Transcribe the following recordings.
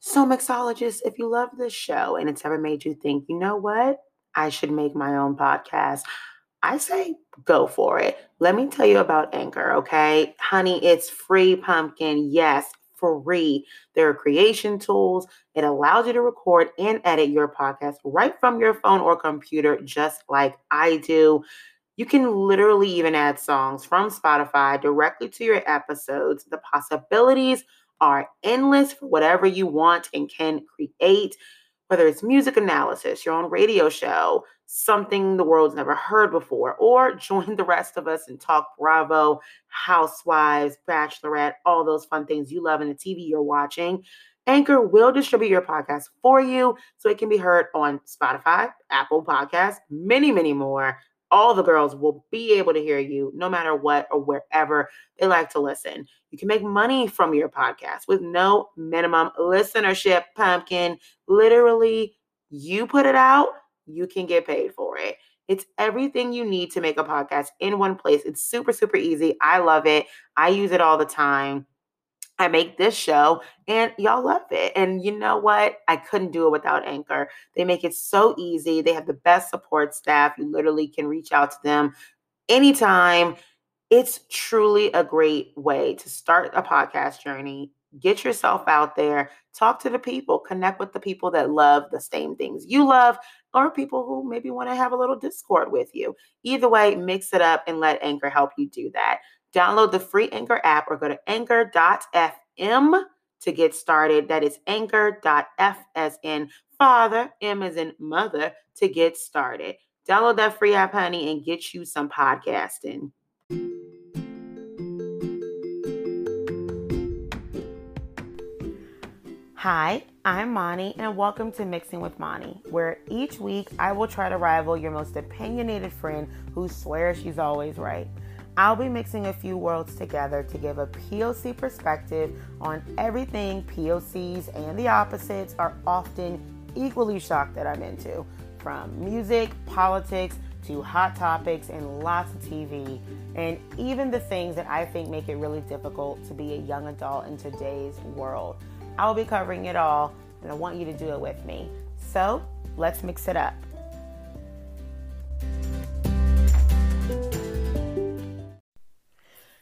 So, mixologists, if you love this show and it's ever made you think, you know what, I should make my own podcast, I say go for it. Let me tell you about Anchor, okay? Honey, it's free, pumpkin. Yes, free. There are creation tools. It allows you to record and edit your podcast right from your phone or computer, just like I do. You can literally even add songs from Spotify directly to your episodes. The possibilities are endless for whatever you want and can create, whether it's music analysis, your own radio show, something the world's never heard before, or join the rest of us and talk Bravo, Housewives, Bachelorette, all those fun things you love in the TV you're watching. Anchor will distribute your podcast for you so it can be heard on Spotify, Apple Podcasts, many, many more all the girls will be able to hear you no matter what or wherever they like to listen. You can make money from your podcast with no minimum listenership, pumpkin. Literally, you put it out, you can get paid for it. It's everything you need to make a podcast in one place. It's super, super easy. I love it. I use it all the time. I make this show and y'all love it. And you know what? I couldn't do it without Anchor. They make it so easy. They have the best support staff. You literally can reach out to them anytime. It's truly a great way to start a podcast journey. Get yourself out there, talk to the people, connect with the people that love the same things you love, or people who maybe want to have a little discord with you. Either way, mix it up and let Anchor help you do that. Download the free Anchor app or go to anchor.fm to get started. That is anchor.f as in father, M as in mother to get started. Download that free app, honey, and get you some podcasting. Hi, I'm Mani, and welcome to Mixing with Mani, where each week I will try to rival your most opinionated friend who swears she's always right. I'll be mixing a few worlds together to give a POC perspective on everything POCs and the opposites are often equally shocked that I'm into, from music, politics, to hot topics and lots of TV, and even the things that I think make it really difficult to be a young adult in today's world. I'll be covering it all, and I want you to do it with me. So let's mix it up.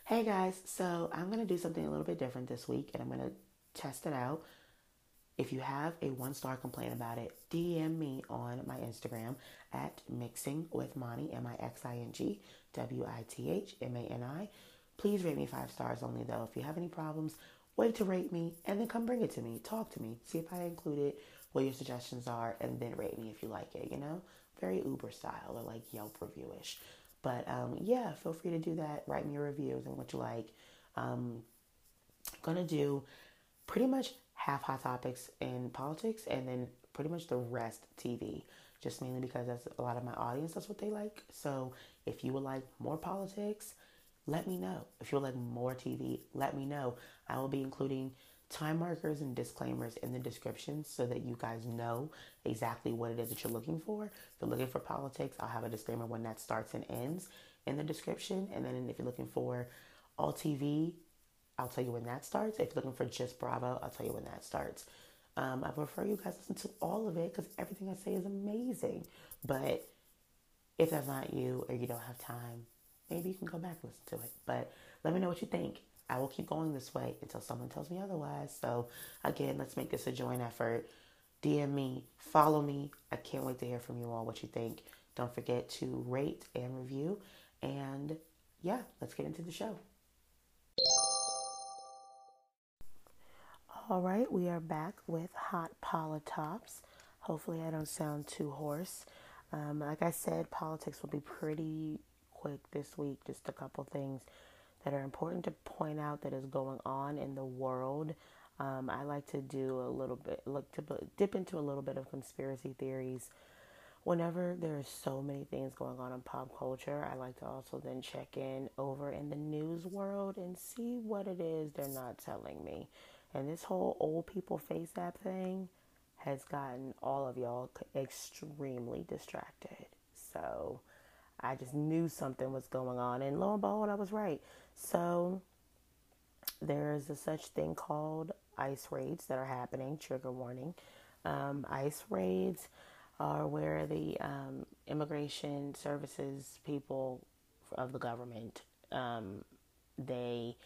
Hey guys, so I'm going to do something a little bit different this week and I'm going to test it out. If you have a one star complaint about it, DM me on my Instagram at mixing with Mani, M I X I N G W I T H M A N I. Please rate me five stars only though. If you have any problems, wait to rate me and then come bring it to me. Talk to me. See if I include it, what your suggestions are, and then rate me if you like it, you know? Very Uber style or like Yelp review ish. But um, yeah, feel free to do that. Write me your reviews and what you like. Um, gonna do pretty much half hot topics in politics and then pretty much the rest TV. Just mainly because that's a lot of my audience. That's what they like. So if you would like more politics, let me know. If you would like more TV, let me know. I will be including time markers and disclaimers in the description so that you guys know exactly what it is that you're looking for. If you're looking for politics, I'll have a disclaimer when that starts and ends in the description. And then if you're looking for all TV, I'll tell you when that starts. If you're looking for just Bravo, I'll tell you when that starts. Um, I prefer you guys listen to all of it because everything I say is amazing. But if that's not you or you don't have time, maybe you can go back and listen to it. But let me know what you think. I will keep going this way until someone tells me otherwise. So, again, let's make this a joint effort. DM me, follow me. I can't wait to hear from you all what you think. Don't forget to rate and review. And yeah, let's get into the show. All right, we are back with Hot Politops. Hopefully, I don't sound too hoarse. Um, like I said, politics will be pretty quick this week. Just a couple things that are important to point out that is going on in the world. Um, I like to do a little bit, look to dip into a little bit of conspiracy theories. Whenever there's so many things going on in pop culture, I like to also then check in over in the news world and see what it is they're not telling me. And this whole old people face app thing has gotten all of y'all extremely distracted. So I just knew something was going on, and lo and behold, I was right. So there is a such thing called ICE raids that are happening. Trigger warning. Um, ICE raids are where the um, immigration services people of the government um, they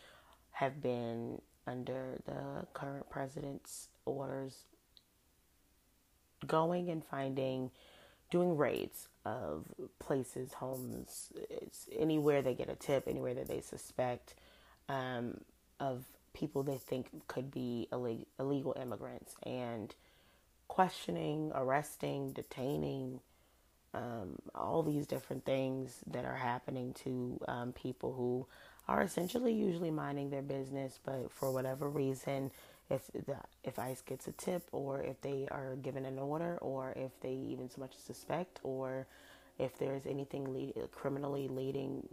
have been under the current president's orders going and finding doing raids of places homes anywhere they get a tip anywhere that they suspect um, of people they think could be illegal immigrants and questioning, arresting, detaining, um, all these different things that are happening to um, people who are essentially usually minding their business, but for whatever reason, if the, if ICE gets a tip, or if they are given an order, or if they even so much suspect, or if there's anything lead, criminally leading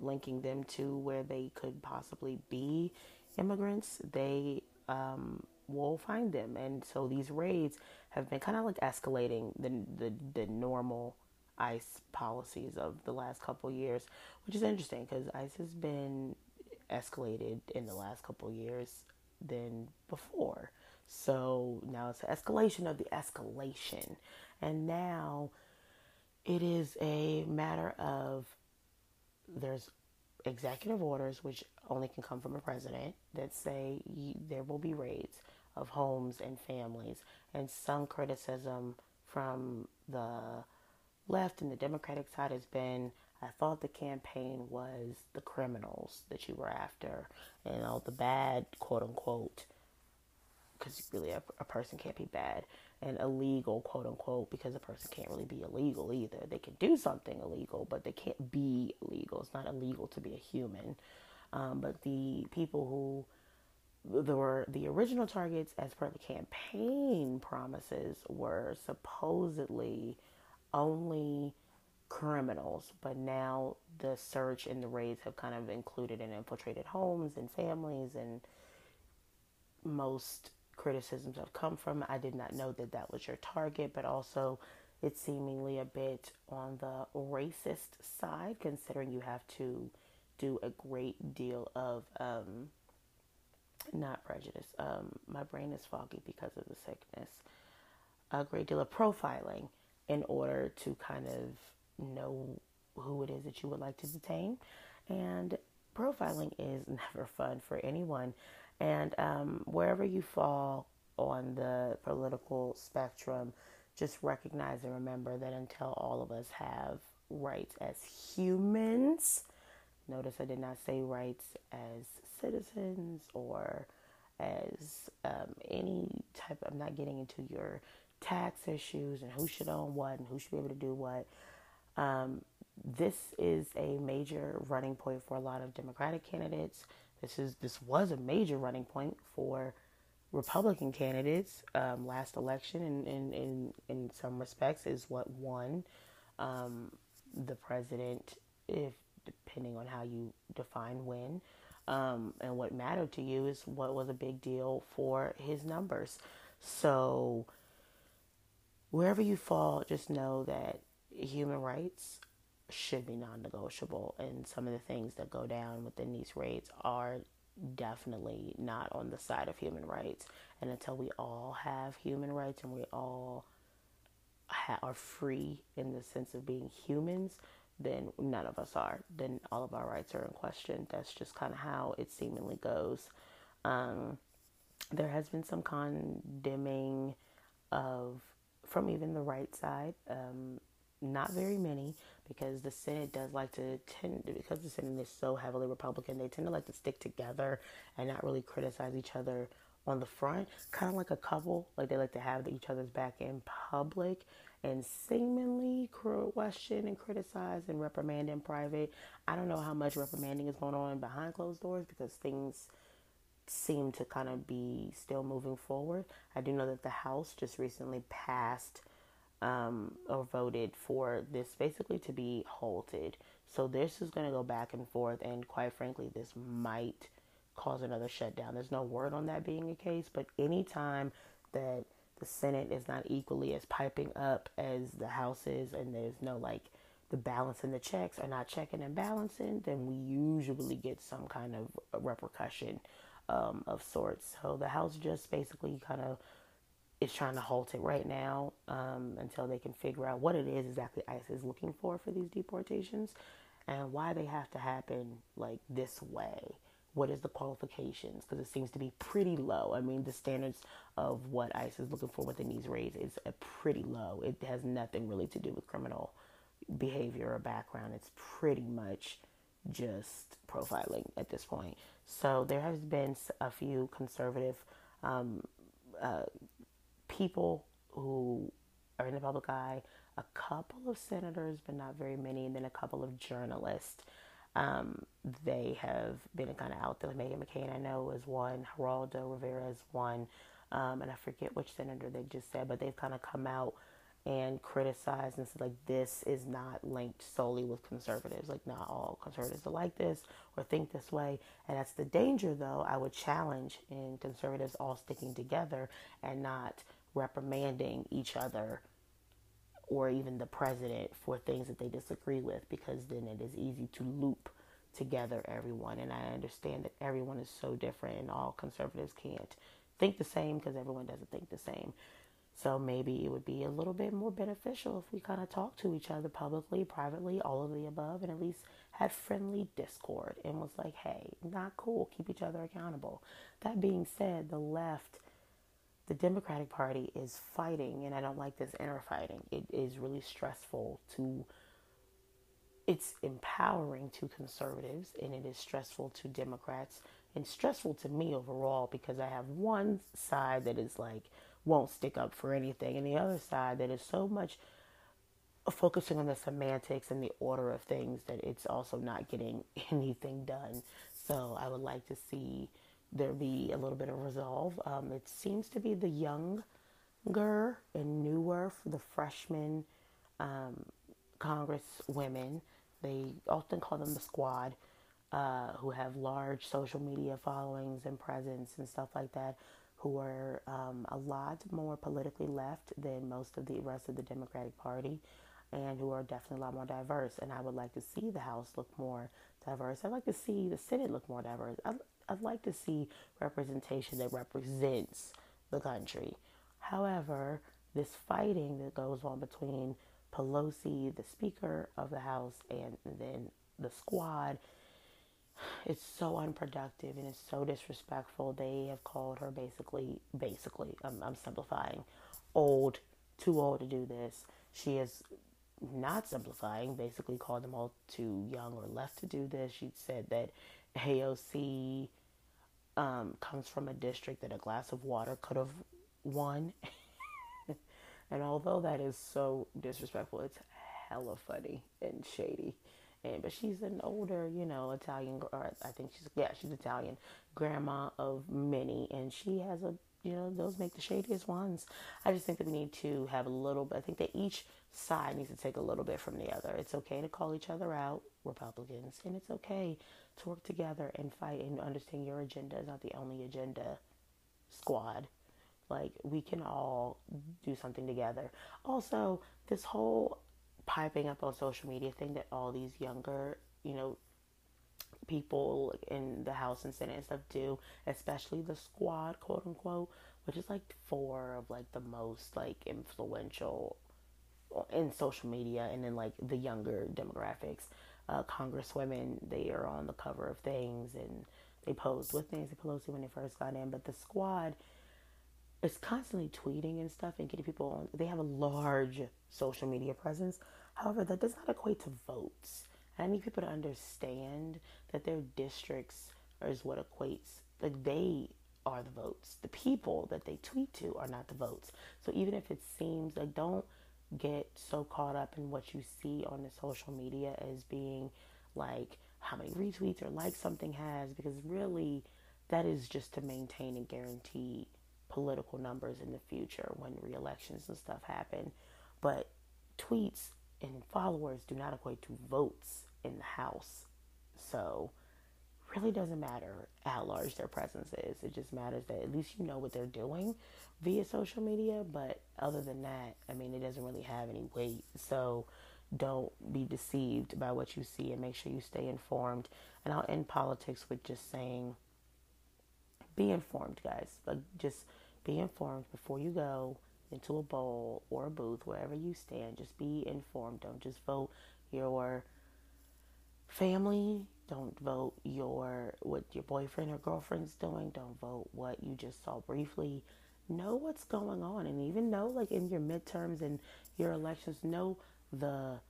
linking them to where they could possibly be immigrants, they um, will find them. And so these raids have been kind of like escalating the, the, the normal ICE policies of the last couple years, which is interesting because ICE has been escalated in the last couple years than before. So now it's an escalation of the escalation. And now it is a matter of there's executive orders, which only can come from a president, that say there will be raids of homes and families, and some criticism from the left and the Democratic side has been I thought the campaign was the criminals that you were after and all the bad, quote unquote, because really a, a, person can't be bad, and illegal, quote unquote, because a person can't really be illegal either. They can do something illegal, but they can't be illegal. It's not illegal to be a human. Um, but the people who there were the original targets as per the campaign promises were supposedly only criminals but now the search and the raids have kind of included and infiltrated homes and families and most criticisms have come from i did not know that that was your target but also it's seemingly a bit on the racist side considering you have to do a great deal of um, not prejudice. Um, my brain is foggy because of the sickness. A great deal of profiling in order to kind of know who it is that you would like to detain. And profiling is never fun for anyone. And um, wherever you fall on the political spectrum, just recognize and remember that until all of us have rights as humans, notice I did not say rights as citizens or as um, any type. I'm not getting into your tax issues and who should own what and who should be able to do what. Um, this is a major running point for a lot of Democratic candidates. This is this was a major running point for Republican candidates. Um, last election, in, in, in, in some respects, is what won um, the president, if depending on how you define win. Um, and what mattered to you is what was a big deal for his numbers. So, wherever you fall, just know that human rights should be non negotiable. And some of the things that go down within these raids are definitely not on the side of human rights. And until we all have human rights and we all ha- are free in the sense of being humans, then none of us are. Then all of our rights are in question. That's just kind of how it seemingly goes. Um, there has been some condemning of from even the right side. Um, not very many because the Senate does like to tend because the Senate is so heavily Republican. They tend to like to stick together and not really criticize each other on the front, kind of like a couple. Like they like to have each other's back in public and seemingly question and criticize and reprimand in private. I don't know how much reprimanding is going on behind closed doors because things seem to kind of be still moving forward. I do know that the House just recently passed um, or voted for this basically to be halted. So this is going to go back and forth, and quite frankly, this might cause another shutdown. There's no word on that being a case, but anytime that the Senate is not equally as piping up as the House is, and there's no like the balance and the checks are not checking and balancing, then we usually get some kind of repercussion um, of sorts. So the House just basically kind of is trying to halt it right now um, until they can figure out what it is exactly ICE is looking for for these deportations and why they have to happen like this way. What is the qualifications? Because it seems to be pretty low. I mean, the standards of what ICE is looking for within these raids is a pretty low. It has nothing really to do with criminal behavior or background. It's pretty much just profiling at this point. So there has been a few conservative um, uh, people who are in the public eye, a couple of senators, but not very many, and then a couple of journalists. Um, they have been kind of out there. Meghan McCain, I know, is one. Geraldo Rivera is one. Um, and I forget which senator they just said, but they've kind of come out and criticized and said, like, this is not linked solely with conservatives. Like, not all conservatives are like this or think this way. And that's the danger, though, I would challenge in conservatives all sticking together and not reprimanding each other or even the president for things that they disagree with because then it is easy to loop together everyone and I understand that everyone is so different and all conservatives can't think the same because everyone doesn't think the same. So maybe it would be a little bit more beneficial if we kind of talk to each other publicly, privately, all of the above, and at least had friendly discord and was like, hey, not cool, keep each other accountable. That being said, the left the Democratic Party is fighting, and I don't like this inner fighting. It is really stressful to, it's empowering to conservatives, and it is stressful to Democrats, and stressful to me overall because I have one side that is like, won't stick up for anything, and the other side that is so much focusing on the semantics and the order of things that it's also not getting anything done. So I would like to see there be a little bit of resolve. Um, it seems to be the younger and newer, the freshmen um, Congress women. They often call them the squad, uh, who have large social media followings and presence and stuff like that, who are um, a lot more politically left than most of the rest of the Democratic Party. And who are definitely a lot more diverse. And I would like to see the House look more diverse. I'd like to see the Senate look more diverse. I'd, I'd like to see representation that represents the country. However, this fighting that goes on between Pelosi, the Speaker of the House, and then the squad, it's so unproductive and it's so disrespectful. They have called her basically, basically, I'm, I'm simplifying, old, too old to do this. She is not simplifying, basically called them all too young or left to do this. She said that AOC um, comes from a district that a glass of water could have won. and although that is so disrespectful, it's hella funny and shady. And but she's an older, you know, Italian, or I think she's yeah, she's Italian, grandma of many, and she has a you know those make the shadiest ones. I just think that we need to have a little. bit. I think that each side needs to take a little bit from the other. It's okay to call each other out, Republicans, and it's okay to work together and fight and understand your agenda is not the only agenda squad. Like we can all do something together. Also, this whole piping up on social media thing that all these younger, you know, people in the House and Senate and stuff do, especially the squad, quote unquote, which is like four of like the most like influential in social media and in like the younger demographics uh, congresswomen. They are on the cover of things and they posed with Nancy Pelosi when they first got in. But the squad is constantly tweeting and stuff and getting people on. They have a large social media presence. However, that does not equate to votes. And I need people to understand that their districts is what equates. Like they are the votes. The people that they tweet to are not the votes. So even if it seems like don't get so caught up in what you see on the social media as being like how many retweets or likes something has because really that is just to maintain and guarantee political numbers in the future when re-elections and stuff happen. But tweets and followers do not equate to votes in the house. So really doesn't matter how large their presence is. It just matters that at least you know what they're doing via social media. But other than that, I mean, it doesn't really have any weight. So don't be deceived by what you see and make sure you stay informed. And I'll end politics with just saying be informed, guys. Like just be informed before you go into a bowl or a booth, wherever you stand. Just be informed. Don't just vote your family. Don't vote your what your boyfriend or girlfriend's doing. Don't vote what you just saw briefly. Know what's going on, and even know, like in your midterms and your elections, know the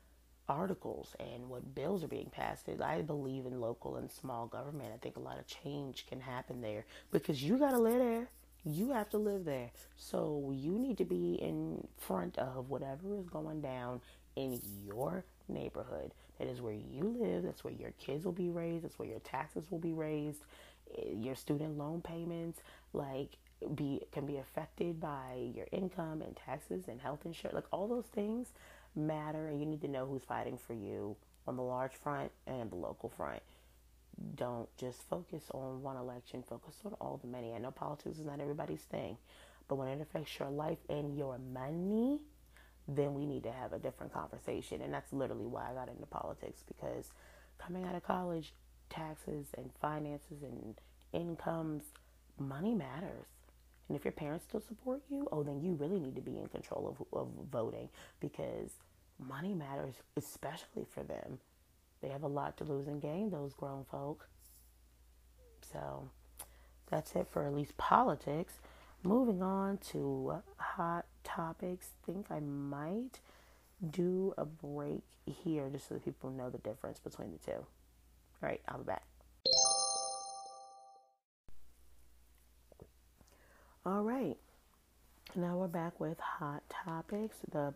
articles and what bills are being passed. I believe in local and small government. I think a lot of change can happen there because you got to live there. You have to live there. So you need to be in front of whatever is going down in your neighborhood. That is where you live. That's where your kids will be raised. That's where your taxes will be raised. Eh, your student loan payments, like, be can be affected by your income and taxes and health insurance. Like all those things matter, and you need to know who's fighting for you on the large front and the local front. Don't just focus on one election. Focus on all the many. I know politics is not everybody's thing, but when it affects your life and your money then we need to have a different conversation. And that's literally why I got into politics because coming out of college, taxes and finances and incomes, money matters. And if your parents still support you, oh, then you really need to be in control of, of voting because money matters, especially for them. They have a lot to lose and gain, those grown folk. So that's it for at least politics. Moving on to hot topics, think I might do a break here just so that people know the difference between the two. All right, I'll be back. All right, now we're back with hot topics. The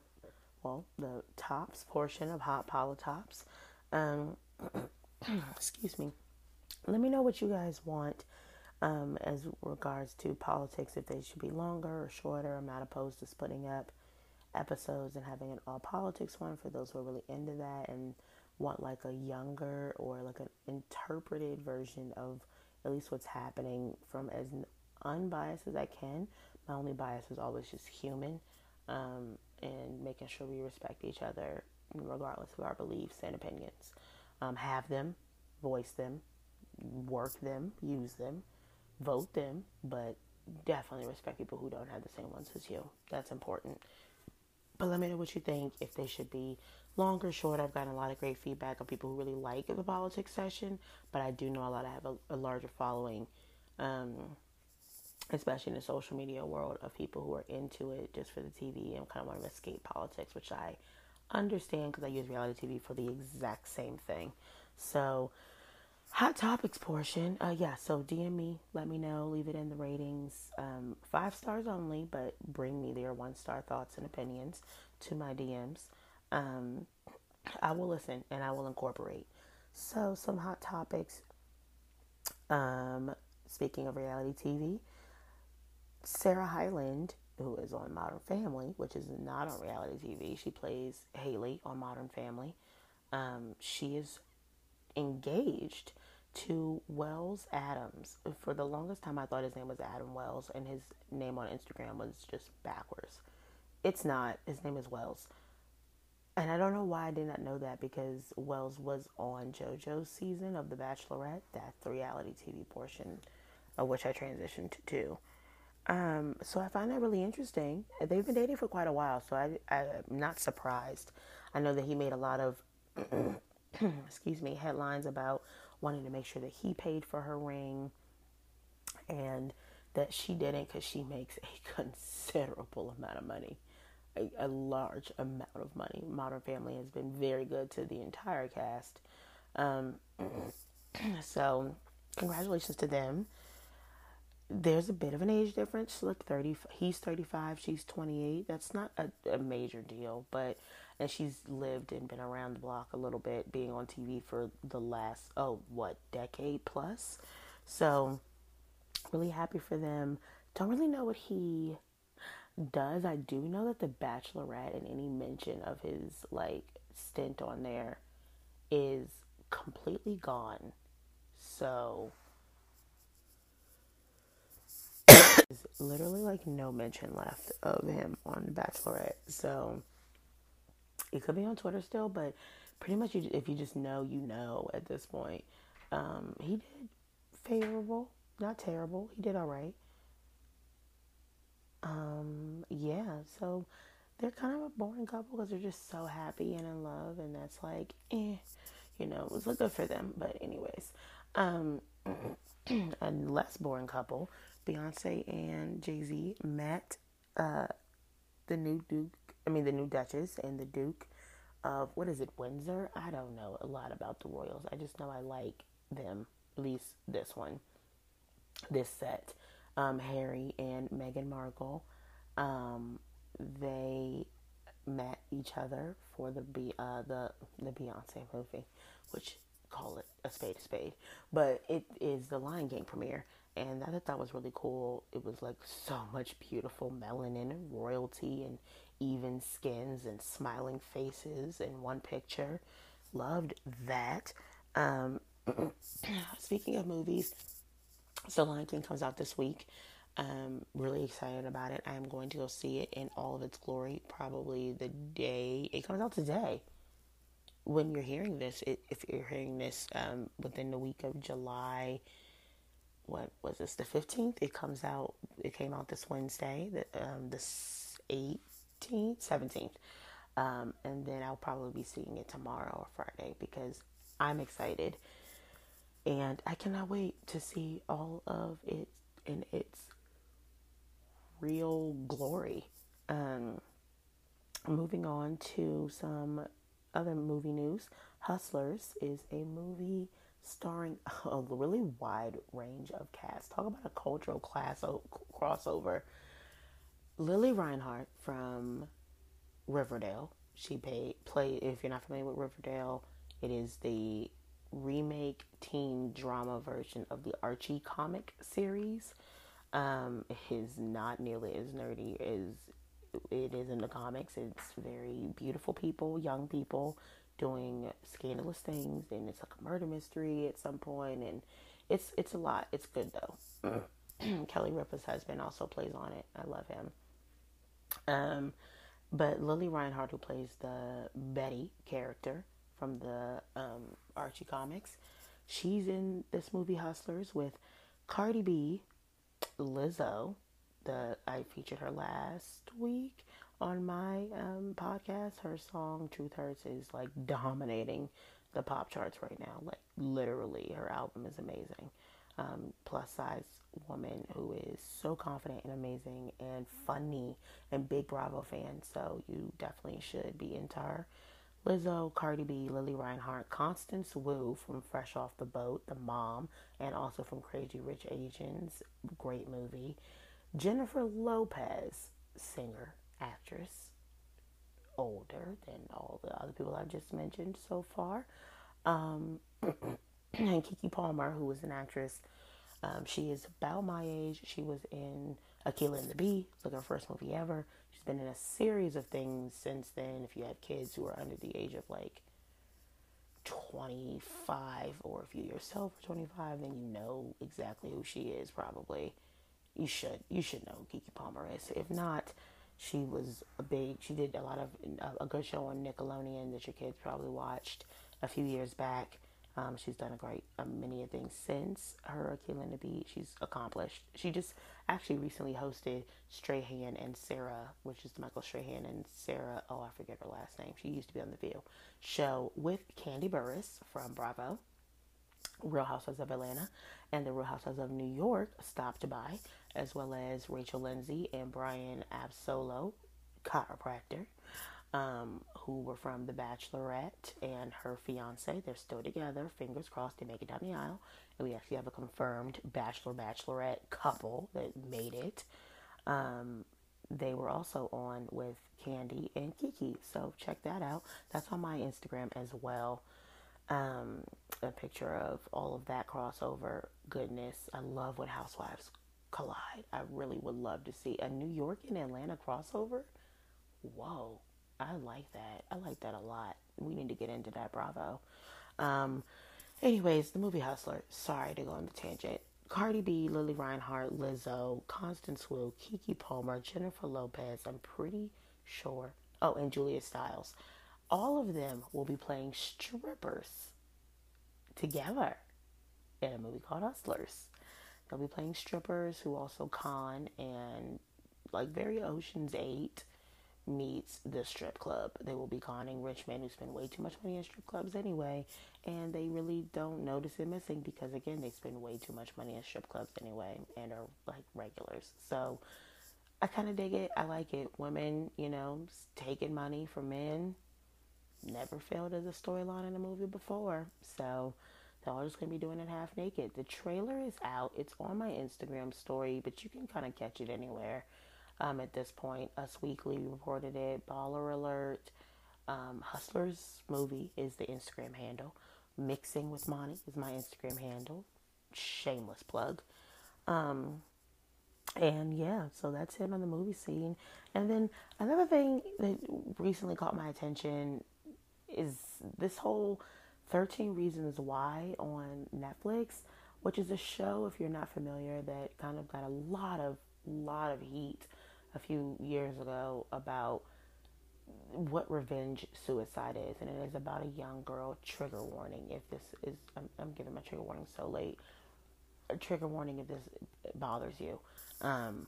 well, the tops portion of hot politics. Um, excuse me. Let me know what you guys want um, as regards to politics, if they should be longer or shorter. I'm not opposed to splitting up episodes and having an all politics one for those who are really into that and want like a younger or like an interpreted version of at least what's happening from as unbiased as I can. My only bias is always just human um, and making sure we respect each other regardless of our beliefs and opinions. Um, have them, voice them, work them, use them, vote them, but definitely respect people who don't have the same ones as you. That's important. But let me know what you think. If they should be longer, or short. I've gotten a lot of great feedback of people who really like the politics session, but I do know a lot. I have a, a larger following, um, especially in the social media world, of people who are into it just for the TV and kind of want to escape politics, which I understand because I use reality TV for the exact same thing. So hot topics portion. Uh yeah so dm me let me know leave it in the ratings. Um five stars only but bring me their one star thoughts and opinions to my dms um i will listen and i will incorporate. So some hot topics. Um speaking of reality tv sarah hyland who is on modern family which is not on reality tv she plays haley on modern family. Um she is engaged to Wells Adams. For the longest time, I thought his name was Adam Wells, and his name on Instagram was just backwards. It's not. His name is Wells. And I don't know why I did not know that because Wells was on JoJo's season of The Bachelorette, that's the reality TV portion of which I transitioned to. Um, so I find that really interesting. They've been dating for quite a while, so I, I'm not surprised. I know that he made a lot of excuse me, headlines about wanting to make sure that he paid for her ring and that she didn't because she makes a considerable amount of money, a, a, large amount of money. Modern Family has been very good to the entire cast. Um, so, congratulations to them. There's a bit of an age difference. Look, thirty. He's thirty-five. She's twenty-eight. That's not a, a major deal, but and she's lived and been around the block a little bit, being on TV for the last oh what decade plus. So really happy for them. Don't really know what he does. I do know that the Bachelorette and any mention of his like stint on there is completely gone. So literally like no mention left of him on the Bachelorette. So it could be on Twitter still, but pretty much you, if you just know, you know at this point. Um, he did favorable. not terrible. He did all right. Um, yeah, so they're kind of a boring couple because they're just so happy and in love, and that's like, eh, you know, it was good for them. But anyways, um, a less boring couple, Beyonce and Jay Z met uh, the new Duke, I mean the new Duchess and the Duke of what is it, Windsor? I don't know a lot about the royals. I just know I like them, at least this one, this set. Um, Harry and Meghan Markle. Um, they met each other for the uh, the the Beyonce movie, which call it a spade a spade, but it is the Lion King premiere, and that I thought that was really cool. It was like so much beautiful melanin and royalty and even skins and smiling faces in one picture. Loved that. Um, speaking of movies, so Lion King comes out this week. I'm really excited about it. I am going to go see it in all of its glory, probably the day it comes out today. When you're hearing this, it, if you're hearing this um, within the week of July, what was this? The 15th. It comes out. It came out this Wednesday, the um, the 18th, 17th, um, and then I'll probably be seeing it tomorrow or Friday because I'm excited, and I cannot wait to see all of it in its real glory. Um, moving on to some other movie news. Hustlers is a movie starring a really wide range of cast. Talk about a cultural class o- crossover. Lili Reinhart from Riverdale. She play. If you're not familiar with Riverdale, it is the remake teen drama version of the Archie comic series. Um, is not nearly as nerdy as it is in the comics. It's very beautiful people, young people doing scandalous things, and it's like a murder mystery at some point, and it's it's a lot. It's good though. Kelly Ripa's husband also plays on it. I love him. Um, but Lili Reinhart, who plays the Betty character from the um, Archie comics, she's in this movie Hustlers with Cardi B, Lizzo, the I featured her last week on my um, podcast. Her song "Truth Hurts" is like dominating the pop charts right now. Like literally, her album is amazing. Um, plus size woman who is so confident and amazing and funny and big Bravo fan. So you definitely should be into her. Lizzo, Cardi B, Lili Reinhart, Constance Wu from Fresh Off the Boat, The Mom, and also from Crazy Rich Asians, great movie. Jennifer Lopez, singer, actress, older than all the other people I've just mentioned so far. Um, and Keke Palmer, who is an actress, um, she is about my age. She was in Akeelah and the Bee, like her first movie ever. She's been in a series of things since then. If you have kids who are under the age of like 25, or if you yourself are 25, then you know exactly who she is, probably. You should. You should know Keke Palmer is. If not, she was a big, she did a lot of, a good show on Nickelodeon that your kids probably watched a few years back. Um, she's done a great uh, many of things since her and the Bee. She's accomplished. She just actually recently hosted Strahan and Sarah, which is Michael Strahan and Sarah. Oh, I forget her last name. She used to be on the View show with Kandi Burruss from Bravo, Real Housewives of Atlanta, and the Real Housewives of New York stopped by, as well as Rachel Lindsay and Bryan Abasolo, chiropractor um, who were from The Bachelorette and her fiance. They're still together. Fingers crossed they make it down the aisle. And we actually have a confirmed Bachelor Bachelorette couple that made it. Um, they were also on with Kandi and Keke. So check that out. That's on my Instagram as well. Um, a picture of all of that crossover goodness. I love when housewives collide. I really would love to see a New York and Atlanta crossover. Whoa I like that. I like that a lot. We need to get into that, Bravo. Um, anyways, the movie Hustler. Sorry to go on the tangent. Cardi B, Lili Reinhart, Lizzo, Constance Wu, Keke Palmer, Jennifer Lopez. I'm pretty sure. Oh, and Julia Stiles. All of them will be playing strippers together in a movie called Hustlers. they'll be playing strippers who also con and like very Ocean's Eight meets the strip club. They will be conning rich men who spend way too much money in strip clubs anyway, and they really don't notice it missing because again they spend way too much money in strip clubs anyway and are like regulars. So I kind of dig it. I like it. Women, you know, taking money from men never failed as a storyline in a movie before. So they're all just gonna be doing it half naked. The trailer is out. It's on my Instagram story, but you can kind of catch it anywhere. Um, at this point, Us Weekly reported it. Baller Alert, um, Hustlers movie is the Instagram handle. Mixing with Mani is my Instagram handle. Shameless plug. Um, and yeah, so that's it on the movie scene. And then another thing that recently caught my attention is this whole 13 Reasons Why on Netflix, which is a show, if you're not familiar, that kind of got a lot of lot of heat a few years ago about what revenge suicide is, and it is about a young girl. Trigger warning: if this is, I'm, I'm giving my trigger warning so late. A trigger warning if this bothers you. Um,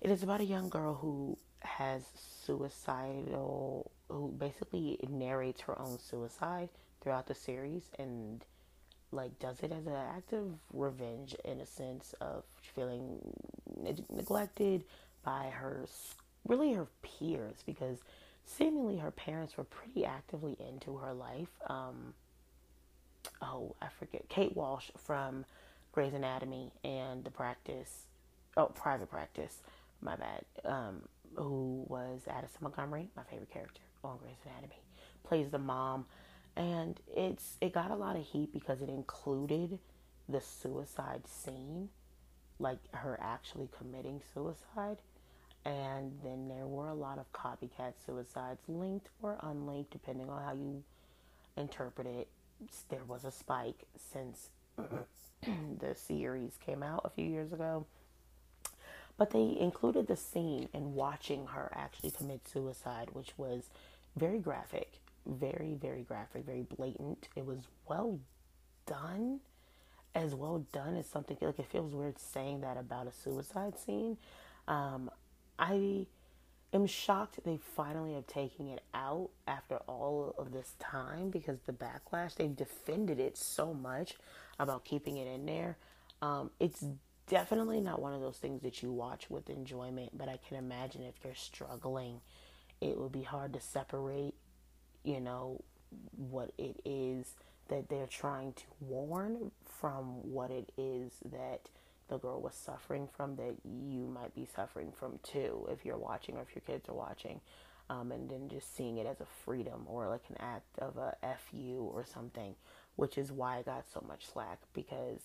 it is about a young girl who has suicidal, who basically narrates her own suicide throughout the series and like does it as an act of revenge in a sense of feeling neglected by her really her peers because seemingly her parents were pretty actively into her life um, oh i forget kate walsh from grey's anatomy and the practice oh private practice my bad um, who was addison montgomery my favorite character on grey's anatomy plays the mom and it's it got a lot of heat because it included the suicide scene like her actually committing suicide and then there were a lot of copycat suicides linked or unlinked depending on how you interpret it there was a spike since the series came out a few years ago but they included the scene in watching her actually commit suicide which was very graphic very, very graphic, very blatant. It was well done. As well done as something like it feels weird saying that about a suicide scene. Um, I am shocked they finally have taken it out after all of this time because the backlash they've defended it so much about keeping it in there. Um, it's definitely not one of those things that you watch with enjoyment, but I can imagine if you're struggling, it would be hard to separate you know, what it is that they're trying to warn from what it is that the girl was suffering from that you might be suffering from too if you're watching or if your kids are watching. Um, and then just seeing it as a freedom or like an act of a fu or something, which is why I got so much slack because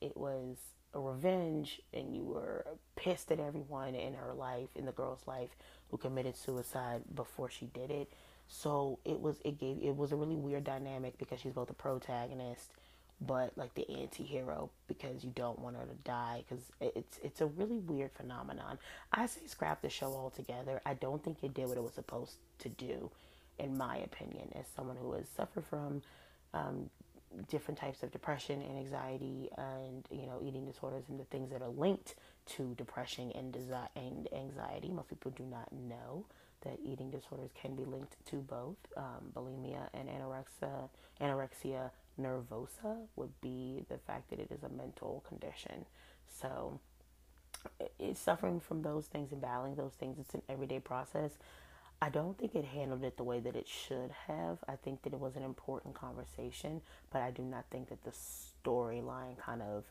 it was a revenge and you were pissed at everyone in her life, in the girl's life who committed suicide before she did it. So it was it gave it was a really weird dynamic because she's both a protagonist but like the anti-hero because you don't want her to die because it's it's a really weird phenomenon. I say scrap the show altogether. I don't think it did what it was supposed to do, in my opinion, as someone who has suffered from um, different types of depression and anxiety and you know eating disorders and the things that are linked to depression and desi- and anxiety. Most people do not know that eating disorders can be linked to both. Um, bulimia and anorexia, anorexia nervosa would be the fact that it is a mental condition. So it's suffering from those things and battling those things. It's an everyday process. I don't think it handled it the way that it should have. I think that it was an important conversation, but I do not think that the storyline kind of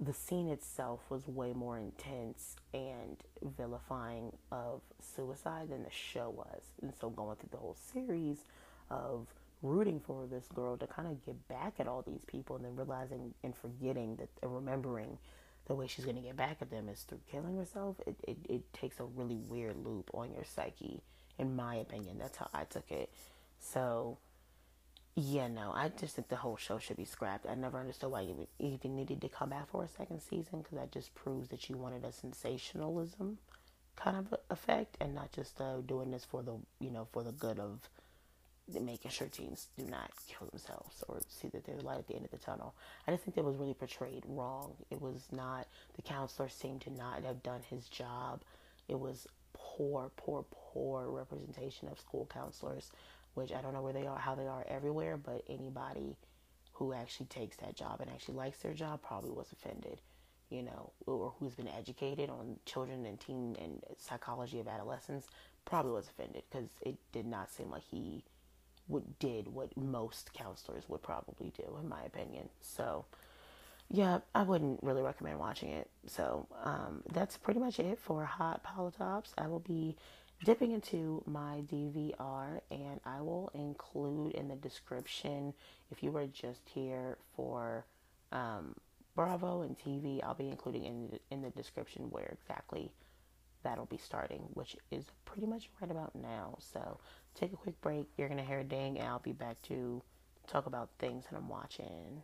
the scene itself was way more intense and vilifying of suicide than the show was. And so going through the whole series of rooting for this girl to kind of get back at all these people and then realizing and forgetting that and remembering the way she's going to get back at them is through killing herself, it, it, it takes a really weird loop on your psyche, in my opinion. That's how I took it. So yeah, no, I just think the whole show should be scrapped. I never understood why you even needed to come back for a second season because that just proves that you wanted a sensationalism kind of effect and not just uh, doing this for the you know for the good of making sure teens do not kill themselves or see that there's light at the end of the tunnel. I just think that was really portrayed wrong. It was not, the counselor seemed to not have done his job. It was poor, poor, poor representation of school counselors, which I don't know where they are, how they are everywhere, but anybody who actually takes that job and actually likes their job probably was offended, you know, or who's been educated on children and teen and psychology of adolescence probably was offended because it did not seem like he would did what most counselors would probably do, in my opinion. So, yeah, I wouldn't really recommend watching it. So, um, that's pretty much it for Hot Polytops. I will be dipping into my DVR and I will include in the description if you were just here for um, Bravo and TV, I'll be including in in the description where exactly that'll be starting, which is pretty much right about now. So take a quick break. You're going to hear a ding, and I'll be back to talk about things that I'm watching.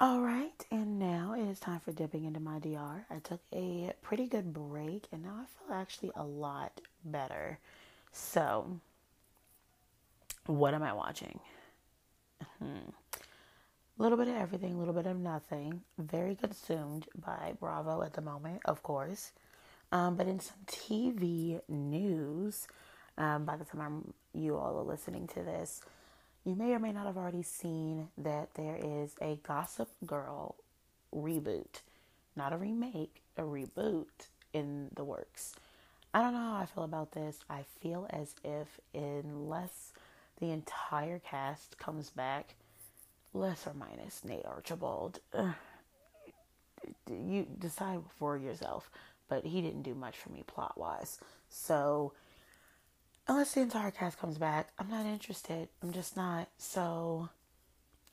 All right, and now it is time for dipping into my DR. I took a pretty good break, and now I feel actually a lot better. So, what am I watching? Hmm. A little bit of everything, a little bit of nothing. Very consumed by Bravo at the moment, of course. Um, but in some TV news, um, by the time I'm, you all are listening to this, you may or may not have already seen that there is a Gossip Girl reboot, not a remake, a reboot in the works. I don't know how I feel about this. I feel as if, unless the entire cast comes back, less or minus Nate Archibald. you decide for yourself, but he didn't do much for me plot wise. So, unless the entire cast comes back, I'm not interested. I'm just not. So,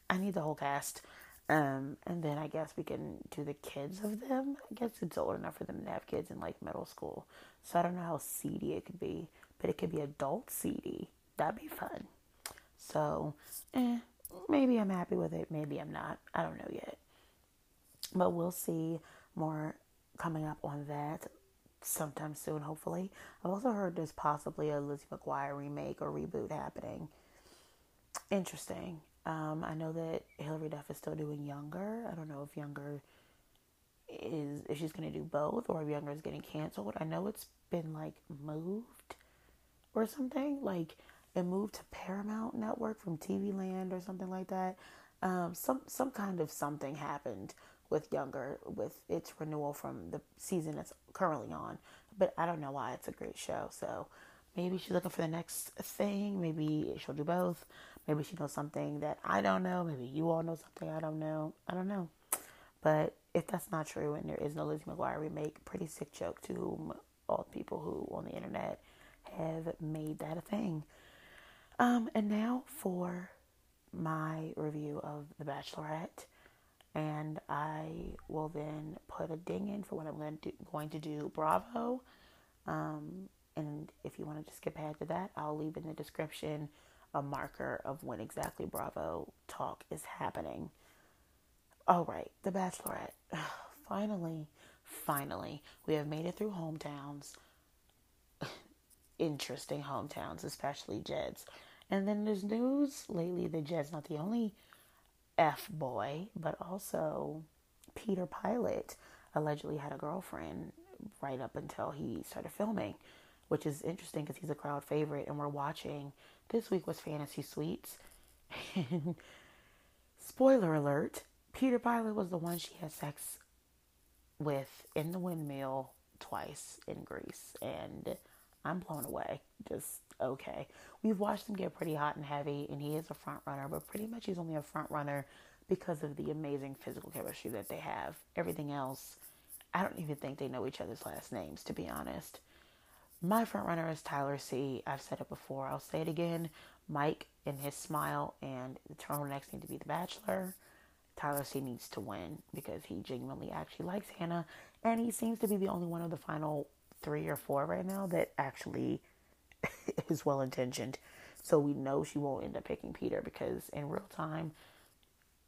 I need the whole cast. Um, and then I guess we can do the kids of them. I guess it's old enough for them to have kids in like middle school. So I don't know how seedy it could be, but it could be adult seedy. That'd be fun. So, eh, maybe I'm happy with it, maybe I'm not. I don't know yet. But we'll see more coming up on that sometime soon, hopefully. I've also heard there's possibly a Lizzie McGuire remake or reboot happening. Interesting. Um, I know that Hilary Duff is still doing Younger. I don't know if Younger is if she's to do both or if Younger is getting canceled. I know it's been like moved or something. Like it moved to Paramount Network from TV Land or something like that. Um, some some kind of something happened with Younger with its renewal from the season that's currently on. But I don't know why it's a great show. So maybe she's looking for the next thing. Maybe she'll do both. Maybe she knows something that I don't know. Maybe you all know something I don't know. I don't know. But if that's not true and there is no Lizzie McGuire remake, pretty sick joke to whom all the people who on the internet have made that a thing. Um, and now for my review of The Bachelorette. And I will then put a ding in for what I'm going to do, going to do Bravo. Um, and if you want to just skip ahead to that, I'll leave in the description a marker of when exactly Bravo talk is happening. All right, The Bachelorette. finally, finally, we have made it through hometowns. Interesting hometowns, especially Jed's. And then there's news lately that Jed's not the only F boy, but also Peter Pilot allegedly had a girlfriend right up until he started filming, which is interesting because he's a crowd favorite. And we're watching this week was Fantasy Suites. Spoiler alert Peter Pilot was the one she had sex with in the windmill twice in Greece. And I'm blown away. Just okay. We've watched him get pretty hot and heavy, and he is a front runner, but pretty much he's only a front runner because of the amazing physical chemistry that they have. Everything else, I don't even think they know each other's last names, to be honest. My front runner is Tyler C. I've said it before, I'll say it again. Mike and his smile and the turtlenecks need to be the bachelor. Tyler C needs to win because he genuinely actually likes Hannah, and he seems to be the only one of the final three or four right now that actually is well intentioned. So we know she won't end up picking Peter because in real time,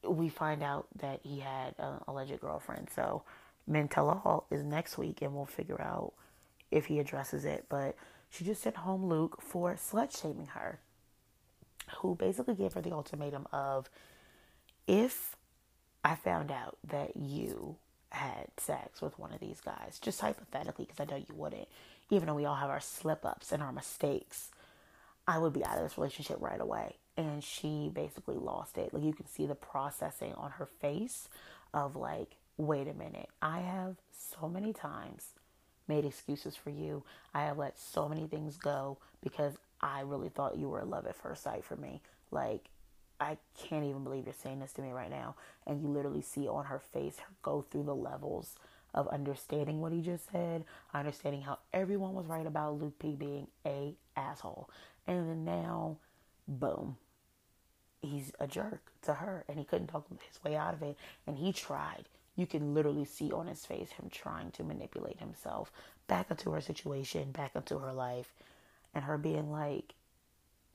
we find out that he had an alleged girlfriend. So Men Tell All is next week, and we'll figure out if he addresses it. But she just sent home Luke for slut shaming her, who basically gave her the ultimatum of if I found out that you had sex with one of these guys, just hypothetically, because I know you wouldn't, even though we all have our slip ups and our mistakes, I would be out of this relationship right away. And she basically lost it. Like you can see the processing on her face of like, wait a minute, I have so many times made excuses for you. I have let so many things go because I really thought you were love at first sight for me. Like, I can't even believe you're saying this to me right now. And you literally see on her face her go through the levels of understanding what he just said, understanding how everyone was right about Luke P being a asshole. And then now, boom, he's a jerk to her and he couldn't talk his way out of it. And he tried you can literally see on his face him trying to manipulate himself back into her situation, back into her life, and her being like,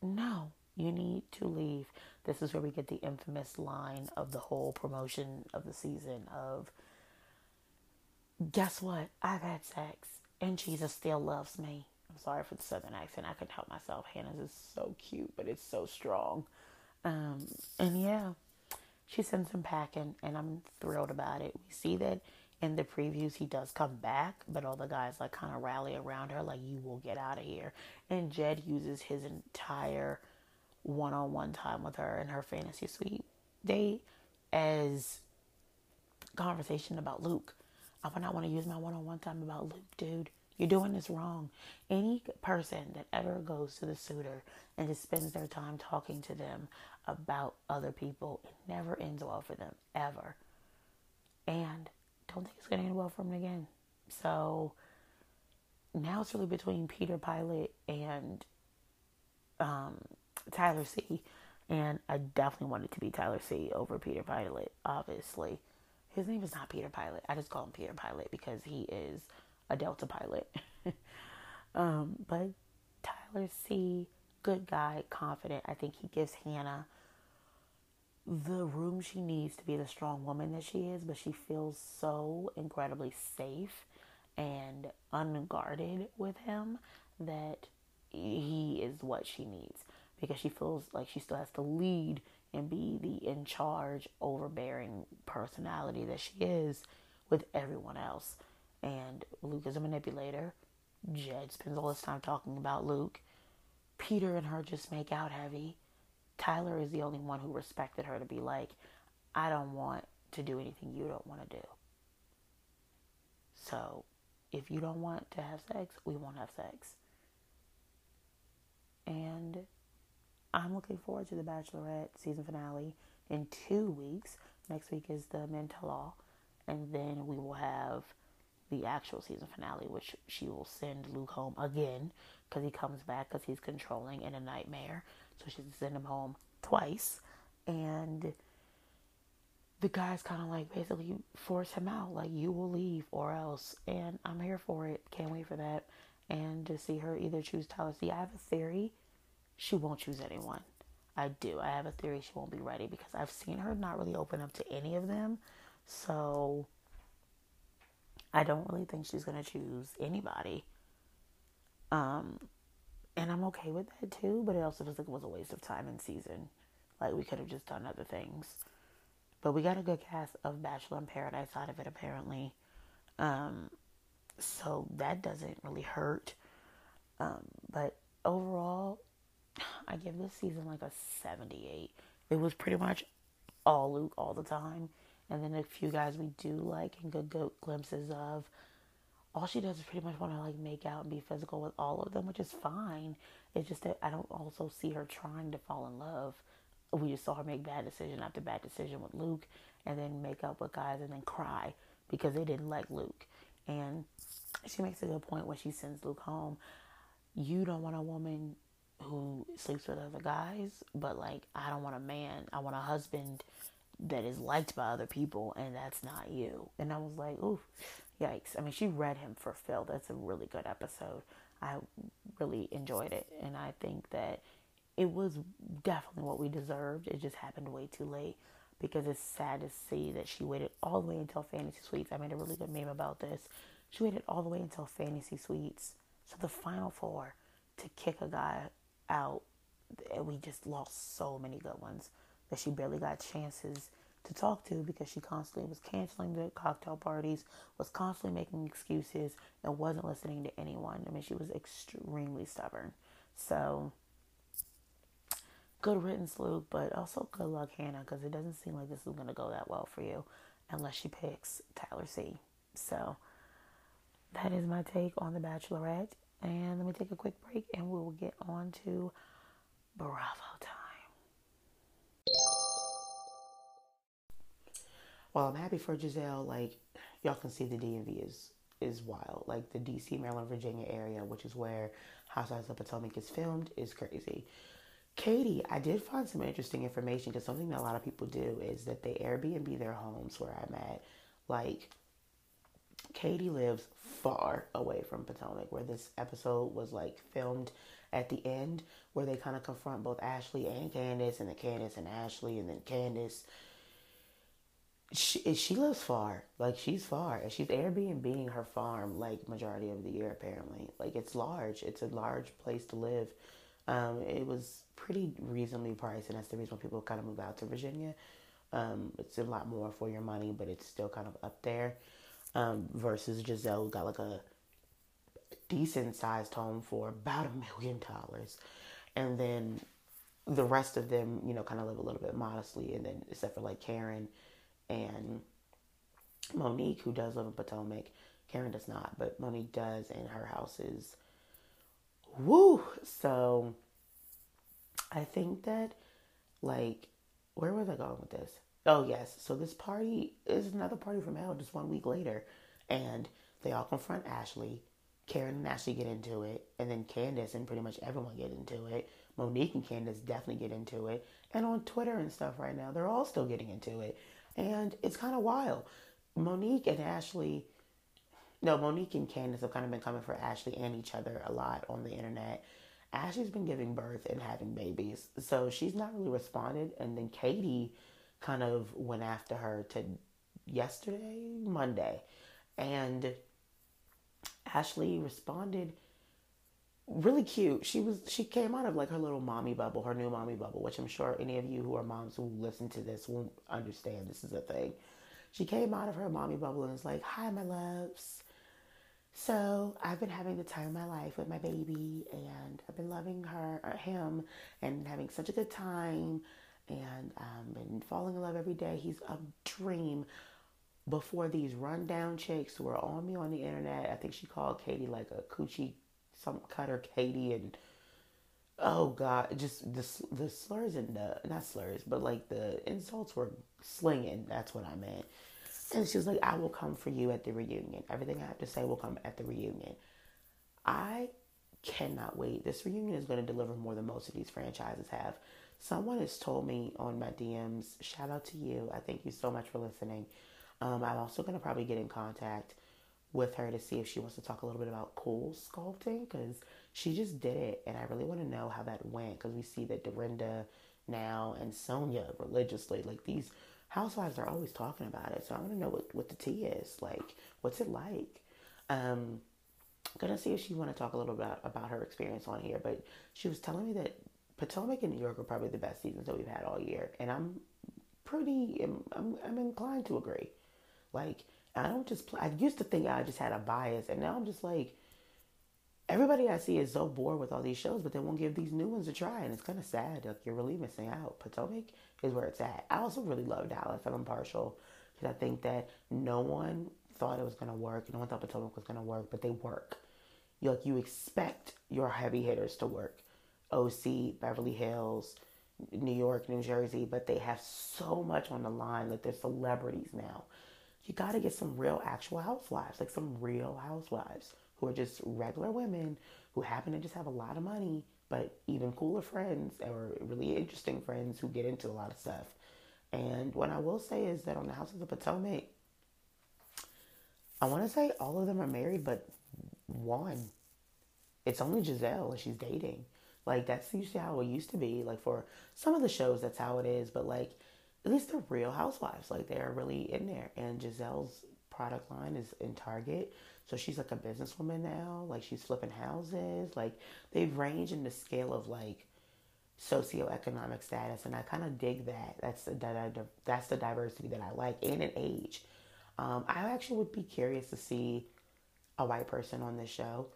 no, you need to leave. This is where we get the infamous line of the whole promotion of the season of, guess what? I've had sex and Jesus still loves me. I'm sorry for the southern accent. I couldn't help myself. Hannah's is so cute, but it's so strong. Um, and yeah, she sends him packing, and I'm thrilled about it. We see that in the previews he does come back, but all the guys like kind of rally around her, like you will get out of here. And Jed uses his entire one-on-one time with her in her fantasy suite date as conversation about Luke. I would not want to use my one-on-one time about Luke, dude. You're doing this wrong. Any person that ever goes to the suitor and just spends their time talking to them about other people. It never ends well for them, ever. And don't think it's going to end well for them again. So now it's really between Peter Pilot and um, Tyler C. And I definitely want it to be Tyler C. over Peter Pilot, obviously. His name is not Peter Pilot. I just call him Peter Pilot because he is a Delta pilot. um, but Tyler C good guy, confident. I think he gives Hannah the room she needs to be the strong woman that she is, but she feels so incredibly safe and unguarded with him that he is what she needs because she feels like she still has to lead and be the in charge, overbearing personality that she is with everyone else. And Luke is a manipulator. Jed spends all his time talking about Luke. Peter and her just make out heavy. Tyler is the only one who respected her to be like, I don't want to do anything you don't want to do. So, if you don't want to have sex, we won't have sex. And I'm looking forward to the Bachelorette season finale in two weeks. Next week is the Men Tell All, and then we will have the actual season finale, which she will send Luke home again because he comes back because he's controlling in a nightmare. So she's send him home twice, and the guys kind of like basically force him out, like you will leave or else. And I'm here for it. Can't wait for that. And to see her either choose Tyler I have a theory she won't choose anyone. I do. I have a theory she won't be ready because I've seen her not really open up to any of them. So I don't really think she's going to choose anybody. Um, and I'm okay with that too, but it also feels like it was a waste of time in season. Like we could have just done other things. But we got a good cast of Bachelor in Paradise out of it apparently. Um, so that doesn't really hurt. Um, but overall, I give this season like a 78. It was pretty much all Luke all the time. And then a few guys we do like and good, good glimpses of all she does is pretty much want to like make out and be physical with all of them, which is fine. It's just that I don't also see her trying to fall in love. We just saw her make bad decision after bad decision with Luke and then make up with guys and then cry because they didn't like Luke. And she makes a good point when she sends Luke home. You don't want a woman who sleeps with other guys, but like I don't want a man. I want a husband that is liked by other people and that's not you. And I was like, ooh, yikes. I mean, she read him for Phil. That's a really good episode. I really enjoyed it. And I think that it was definitely what we deserved. It just happened way too late because it's sad to see that she waited all the way until Fantasy Suites. I made a really good meme about this. She waited all the way until Fantasy Suites. So the final four to kick a guy out, and we just lost so many good ones that she barely got chances to talk to because she constantly was canceling the cocktail parties, was constantly making excuses, and wasn't listening to anyone. I mean, she was extremely stubborn. So, good riddance, Luke, but also good luck, Hannah, because it doesn't seem like this is going to go that well for you unless she picks Tyler C. So, that is my take on The Bachelorette. And let me take a quick break and we will get on to Bravo time. Well, I'm happy for Gizelle. Like, y'all can see the DMV is is wild. Like the DC, Maryland, Virginia area, which is where Housewives of the Potomac is filmed, is crazy. Katie, I did find some interesting information because something that a lot of people do is that they Airbnb their homes where I'm at. Like, Katie lives far away from Potomac, where this episode was like filmed at the end, where they kind of confront both Ashley and Candace, and then Candace and Ashley, and then Candace. she she lives far. Like she's far, and she's Airbnb her farm like majority of the year. Apparently, like it's large. It's a large place to live. Um, it was pretty reasonably priced, and that's the reason why people kind of move out to Virginia. Um, it's a lot more for your money, but it's still kind of up there. Um, versus Gizelle got like a decent sized home for about a million dollars, and then the rest of them, you know, kind of live a little bit modestly, and then except for like Karen and Monique, who does live in Potomac. Karen does not, but Monique does, and her house is woo. So I think that, like, where was I going with this? Oh, yes. So this party is another party from hell just one week later. And they all confront Ashley. Karen and Ashley get into it. And then Candace and pretty much everyone get into it. Monique and Candace definitely get into it. And on Twitter and stuff right now, they're all still getting into it. And it's kind of wild. Monique and Ashley, no, Monique and Candace have kind of been coming for Ashley and each other a lot on the internet. Ashley's been giving birth and having babies, so she's not really responded. And then Katie kind of went after her to yesterday, Monday, and Ashley responded really cute. She was she came out of like her little mommy bubble, her new mommy bubble, which I'm sure any of you who are moms who listen to this won't understand this is a thing. She came out of her mommy bubble and was like, "Hi, my loves. So I've been having the time of my life with my baby, and I've been loving her, or uh, him, and having such a good time, and um, been falling in love every day. He's a dream." Before these rundown chicks who are on me on the internet, I think she called Katie like a coochie some cutter Katie and oh god, just the the slurs and the not slurs, but like the insults were slinging. That's what I meant. And she was like, "I will come for you at the reunion. Everything I have to say will come at the reunion." I cannot wait. This reunion is going to deliver more than most of these franchises have. Someone has told me on my DMs. Shout out to you. I thank you so much for listening. Um, I'm also going to probably get in contact with her to see if she wants to talk a little bit about cool sculpting because she just did it and I really want to know how that went because we see that Dorinda now and Sonja religiously like these housewives are always talking about it so I want to know what, what the tea is like what's it like um gonna see if she want to talk a little bit about, about her experience on here but she was telling me that Potomac and New York are probably the best seasons that we've had all year and I'm pretty I'm, I'm, I'm inclined to agree like I don't just play. I used to think I just had a bias, and now I'm just like, everybody I see is so bored with all these shows, but they won't give these new ones a try, and it's kind of sad. Like you're really missing out. Potomac is where it's at. I also really love Dallas. I'm impartial because I think that no one thought it was gonna work. No one thought Potomac was gonna work, but they work. You like you expect your heavy hitters to work. OC, Beverly Hills, New York, New Jersey, but they have so much on the line. Like they're celebrities now you got to get some real actual housewives, like some real housewives who are just regular women who happen to just have a lot of money, but even cooler friends or really interesting friends who get into a lot of stuff. And what I will say is that on the House of the Potomac, I want to say all of them are married, but one. It's only Gizelle and she's dating. Like that's usually how it used to be. Like for some of the shows, that's how it is. But like at least they're real housewives. Like they're really in there. And Gizelle's product line is in Target. So she's like a businesswoman now. Like she's flipping houses. Like they range in the scale of like socioeconomic status, and I kind of dig that. That's the that's the diversity that I like, and in age. Um, I actually would be curious to see a white person on this show,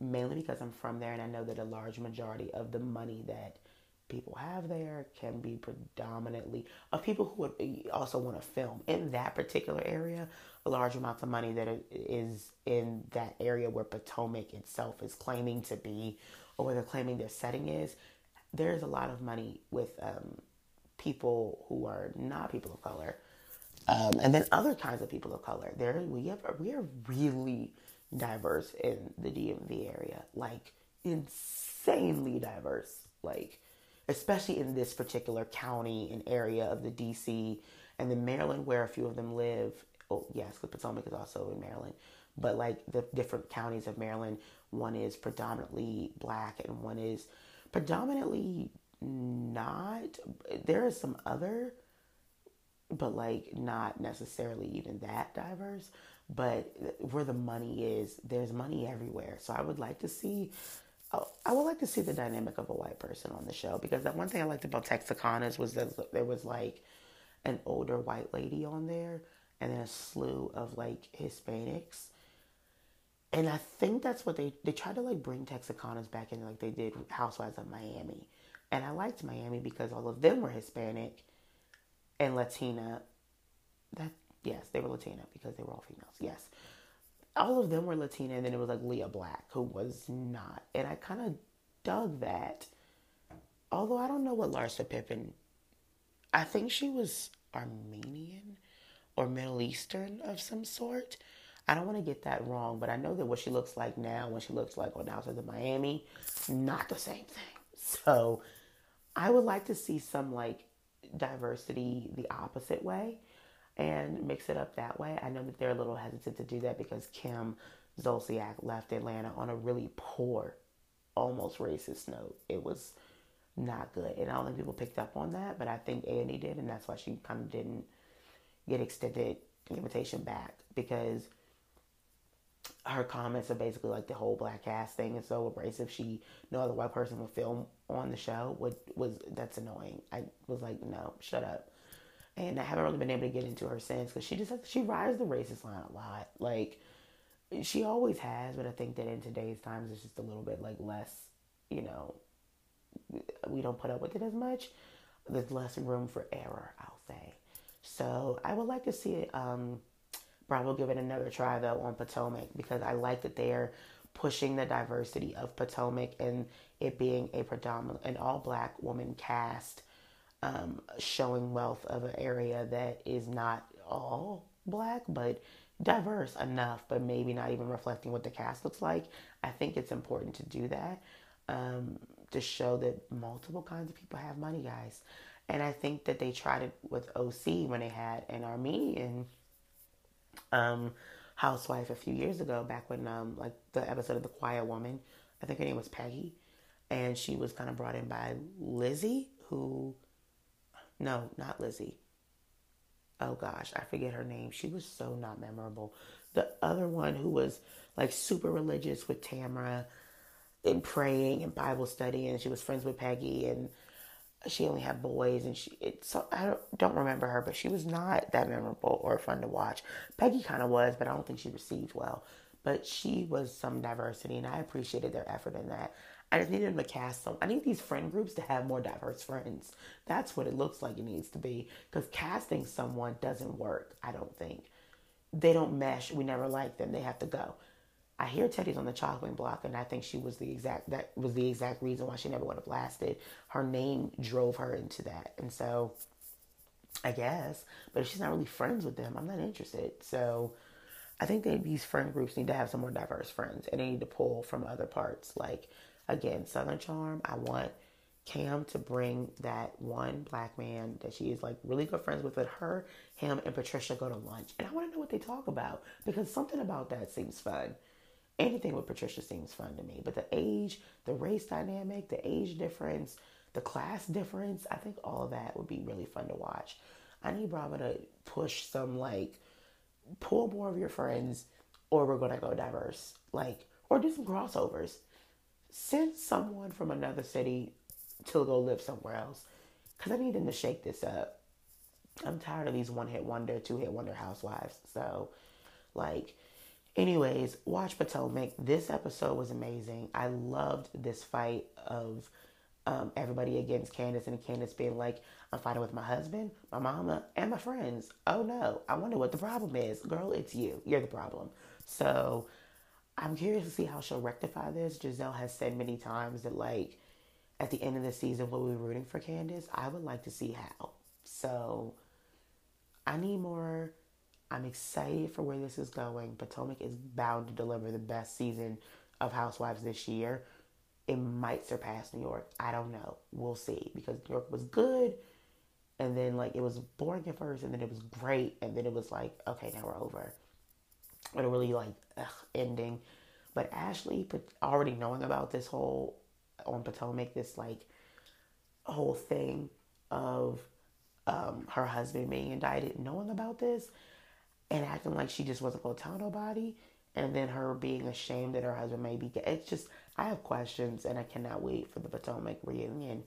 mainly because I'm from there, and I know that a large majority of the money that people have there can be predominantly of people who would also want to film in that particular area. A large amount of money that is in that area where Potomac itself is claiming to be, or where they're claiming their setting is. There's a lot of money with um, people who are not people of color, um, and then other kinds of people of color. There we have we are really diverse in the DMV area, like insanely diverse, like especially in this particular county and area of the DC and the Maryland, where a few of them live. Oh, yes, because Potomac is also in Maryland, but like the different counties of Maryland, one is predominantly black and one is predominantly not. There is some other, but like not necessarily even that diverse. But where the money is, there's money everywhere. So I would like to see Oh, I would like to see the dynamic of a white person on the show because that one thing I liked about Texicanas was that there was like an older white lady on there and then a slew of like Hispanics. And I think that's what they they tried to like bring Texicanas back in like they did Housewives of Miami. And I liked Miami because all of them were Hispanic and Latina. That yes, they were Latina because they were all females. Yes all of them were Latina, and then it was like Lea Black, who was not. And I kind of dug that. Although I don't know what Larsa Pippen, I think she was Armenian or Middle Eastern of some sort. I don't want to get that wrong, but I know that what she looks like now, when she looks like on Houses of Miami, not the same thing. So I would like to see some like diversity the opposite way and mix it up that way. I know that they're a little hesitant to do that because Kim Zolciak left Atlanta on a really poor, almost racist note. It was not good, and I don't think people picked up on that, but I think A&E did, and that's why she kind of didn't get extended invitation back because her comments are basically like the whole black ass thing is so abrasive. She no other white person would film on the show. Would was that's annoying. I was like, no, shut up and I haven't really been able to get into her since because she just she rides the racist line a lot. Like she always has, but I think that in today's times it's just a little bit like less, you know, we don't put up with it as much. There's less room for error, I'll say. So I would like to see it. Um, Bravo give it another try though on Potomac because I like that they're pushing the diversity of Potomac and it being a predominant an all black woman cast um, showing wealth of an area that is not all black, but diverse enough, but maybe not even reflecting what the cast looks like. I think it's important to do that um, to show that multiple kinds of people have money, guys. And I think that they tried it with OC when they had an Armenian um, housewife a few years ago, back when um, like the episode of The Quiet Woman. I think her name was Peggy, and she was kind of brought in by Lizzie, who no, not Lizzie. Oh gosh, I forget her name. She was so not memorable. The other one who was like super religious with Tamra and praying and Bible study, and she was friends with Peggy, and she only had boys, and she. It, so I don't, don't remember her, but she was not that memorable or fun to watch. Peggy kind of was, but I don't think she received well. But she was some diversity, and I appreciated their effort in that. I just need them to cast some. I need these friend groups to have more diverse friends. That's what it looks like it needs to be. Because casting someone doesn't work, I don't think. They don't mesh. We never like them. They have to go. I hear Teddi's on the chopping block, and I think she was the exact that was the exact reason why she never would have lasted. Her name drove her into that, and so I guess. But if she's not really friends with them, I'm not interested. So I think that these friend groups need to have some more diverse friends, and they need to pull from other parts. Like again, Southern Charm, I want Cam to bring that one black man that she is like really good friends with. That her, him, and Patricia go to lunch, and I want to know what they talk about because something about that seems fun. Anything with Patricia seems fun to me, but the age, the race dynamic, the age difference, the class difference, I think all of that would be really fun to watch. I need Bravo to push some like pull more of your friends, or we're gonna go diverse. Like, or do some crossovers. Send someone from another city to go live somewhere else. Cause I need them to shake this up. I'm tired of these one hit wonder, two hit wonder housewives. So, like, anyways, watch Potomac. This episode was amazing. I loved this fight of um, everybody against Candace and Candace being like, I'm fighting with my husband, my mama, and my friends. Oh no, I wonder what the problem is. Girl, it's you. You're the problem. So I'm curious to see how she'll rectify this. Gizelle has said many times that, like, at the end of the season, we'll be rooting for Candace. I would like to see how. So I need more. I'm excited for where this is going. Potomac is bound to deliver the best season of Housewives this year. It might surpass New York. I don't know. We'll see because New York was good and then like it was boring at first and then it was great and then it was like okay now we're over but a really like ugh, ending. But ashley already knowing about this whole on potomac this like whole thing of um, her husband being indicted knowing about this and acting like she just wasn't going to tell nobody and then her being ashamed that her husband may be it's just i have questions and i cannot wait for the potomac reunion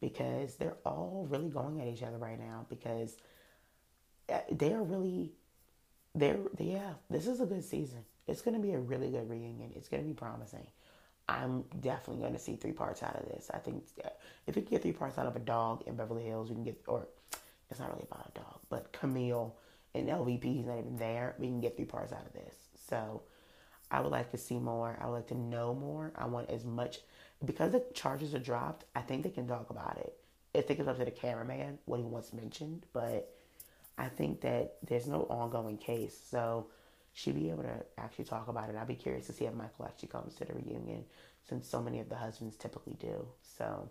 because they're all really going at each other right now because uh, they're really they're yeah this is a good season. It's going to be a really good reunion. It's going to be promising. I'm definitely going to see three parts out of this. I think if we can get three parts out of a dog in beverly hills we can get or it's not really about a dog but camille and lvp is not even there we can get three parts out of this. So i would like to see more. I would like to know more. I want as much because the charges are dropped, I think they can talk about it. I think it's up to the cameraman what he wants mentioned, but I think that there's no ongoing case, so she'd be able to actually talk about it. I'd be curious to see if Michael actually comes to the reunion, since so many of the husbands typically do. So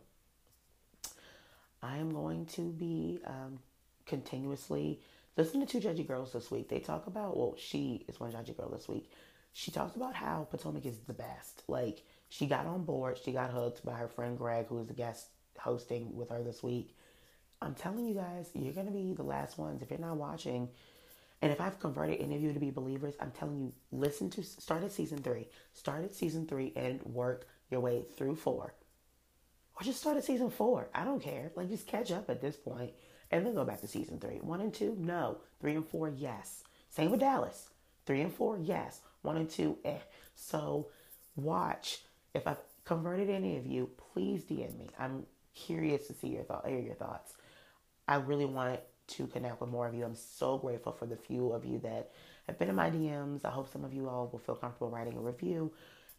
I am going to be um, continuously listening to Two Judgy Girls this week. They talk about well, she is one Judgy Girl this week. She talks about how Potomac is the best, like she got on board. She got hooked by her friend Greg, who is the guest hosting with her this week. I'm telling you guys, you're going to be the last ones. If you're not watching, and if I've converted any of you to be believers, I'm telling you, listen to, start at season three. Start at season three and work your way through four. Or just start at season four. I don't care. Like, just catch up at this point and then go back to season three. One and two, no. Three and four, yes. Same with Dallas. Three and four, yes. One and two, eh. So watch if I've converted any of you, please DM me. I'm curious to see your thought, hear your thoughts. I really want to connect with more of you. I'm so grateful for the few of you that have been in my DMs. I hope some of you all will feel comfortable writing a review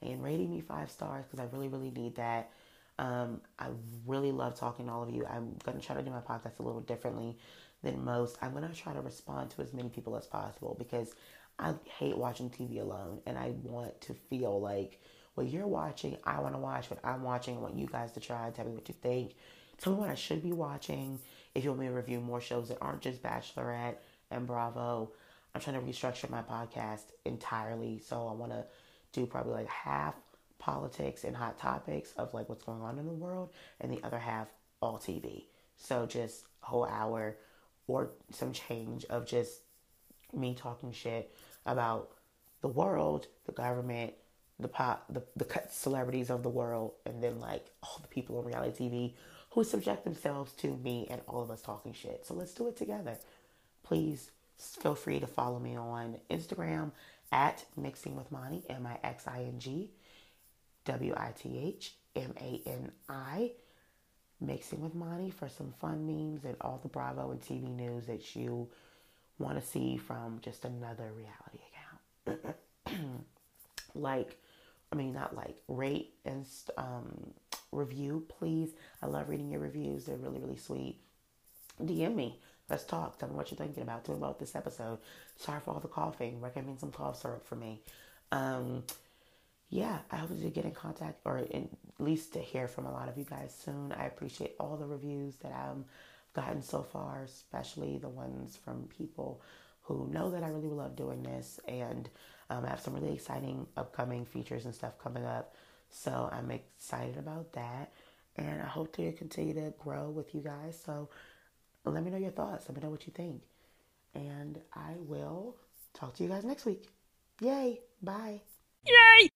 and rating me five stars because I really, really need that. Um, I really love talking to all of you. I'm going to try to do my podcast a little differently than most. I'm going to try to respond to as many people as possible because I hate watching TV alone and I want to feel like what you're watching, I want to watch what I'm watching. I want you guys to try. Tell me what you think. Tell me what I should be watching. If you want me to review more shows that aren't just Bachelorette and Bravo, I'm trying to restructure my podcast entirely. So I want to do probably like half politics and hot topics of like what's going on in the world, and the other half all TV. So just a whole hour or some change of just me talking shit about the world, the government, the pop, the, the celebrities of the world, and then like all the people on reality TV who subject themselves to me and all of us talking shit. So let's do it together. Please feel free to follow me on Instagram at Mixing with Mani, M I X I N G W I T H M A N I. Mixing with Mani for some fun memes and all the Bravo and TV news that you want to see from just another reality account. like I mean, not like rate and um, review, please. I love reading your reviews. They're really, really sweet. DM me. Let's talk. Tell me what you're thinking about. Tell about this episode. Sorry for all the coughing. Recommend some cough syrup for me. Um, yeah, I hope to get in contact or at least to hear from a lot of you guys soon. I appreciate all the reviews that I've gotten so far, especially the ones from people who know that I really love doing this and um, I have some really exciting upcoming features and stuff coming up. So I'm excited about that. And I hope to continue to grow with you guys. So let me know your thoughts. Let me know what you think. And I will talk to you guys next week. Yay. Bye. Yay!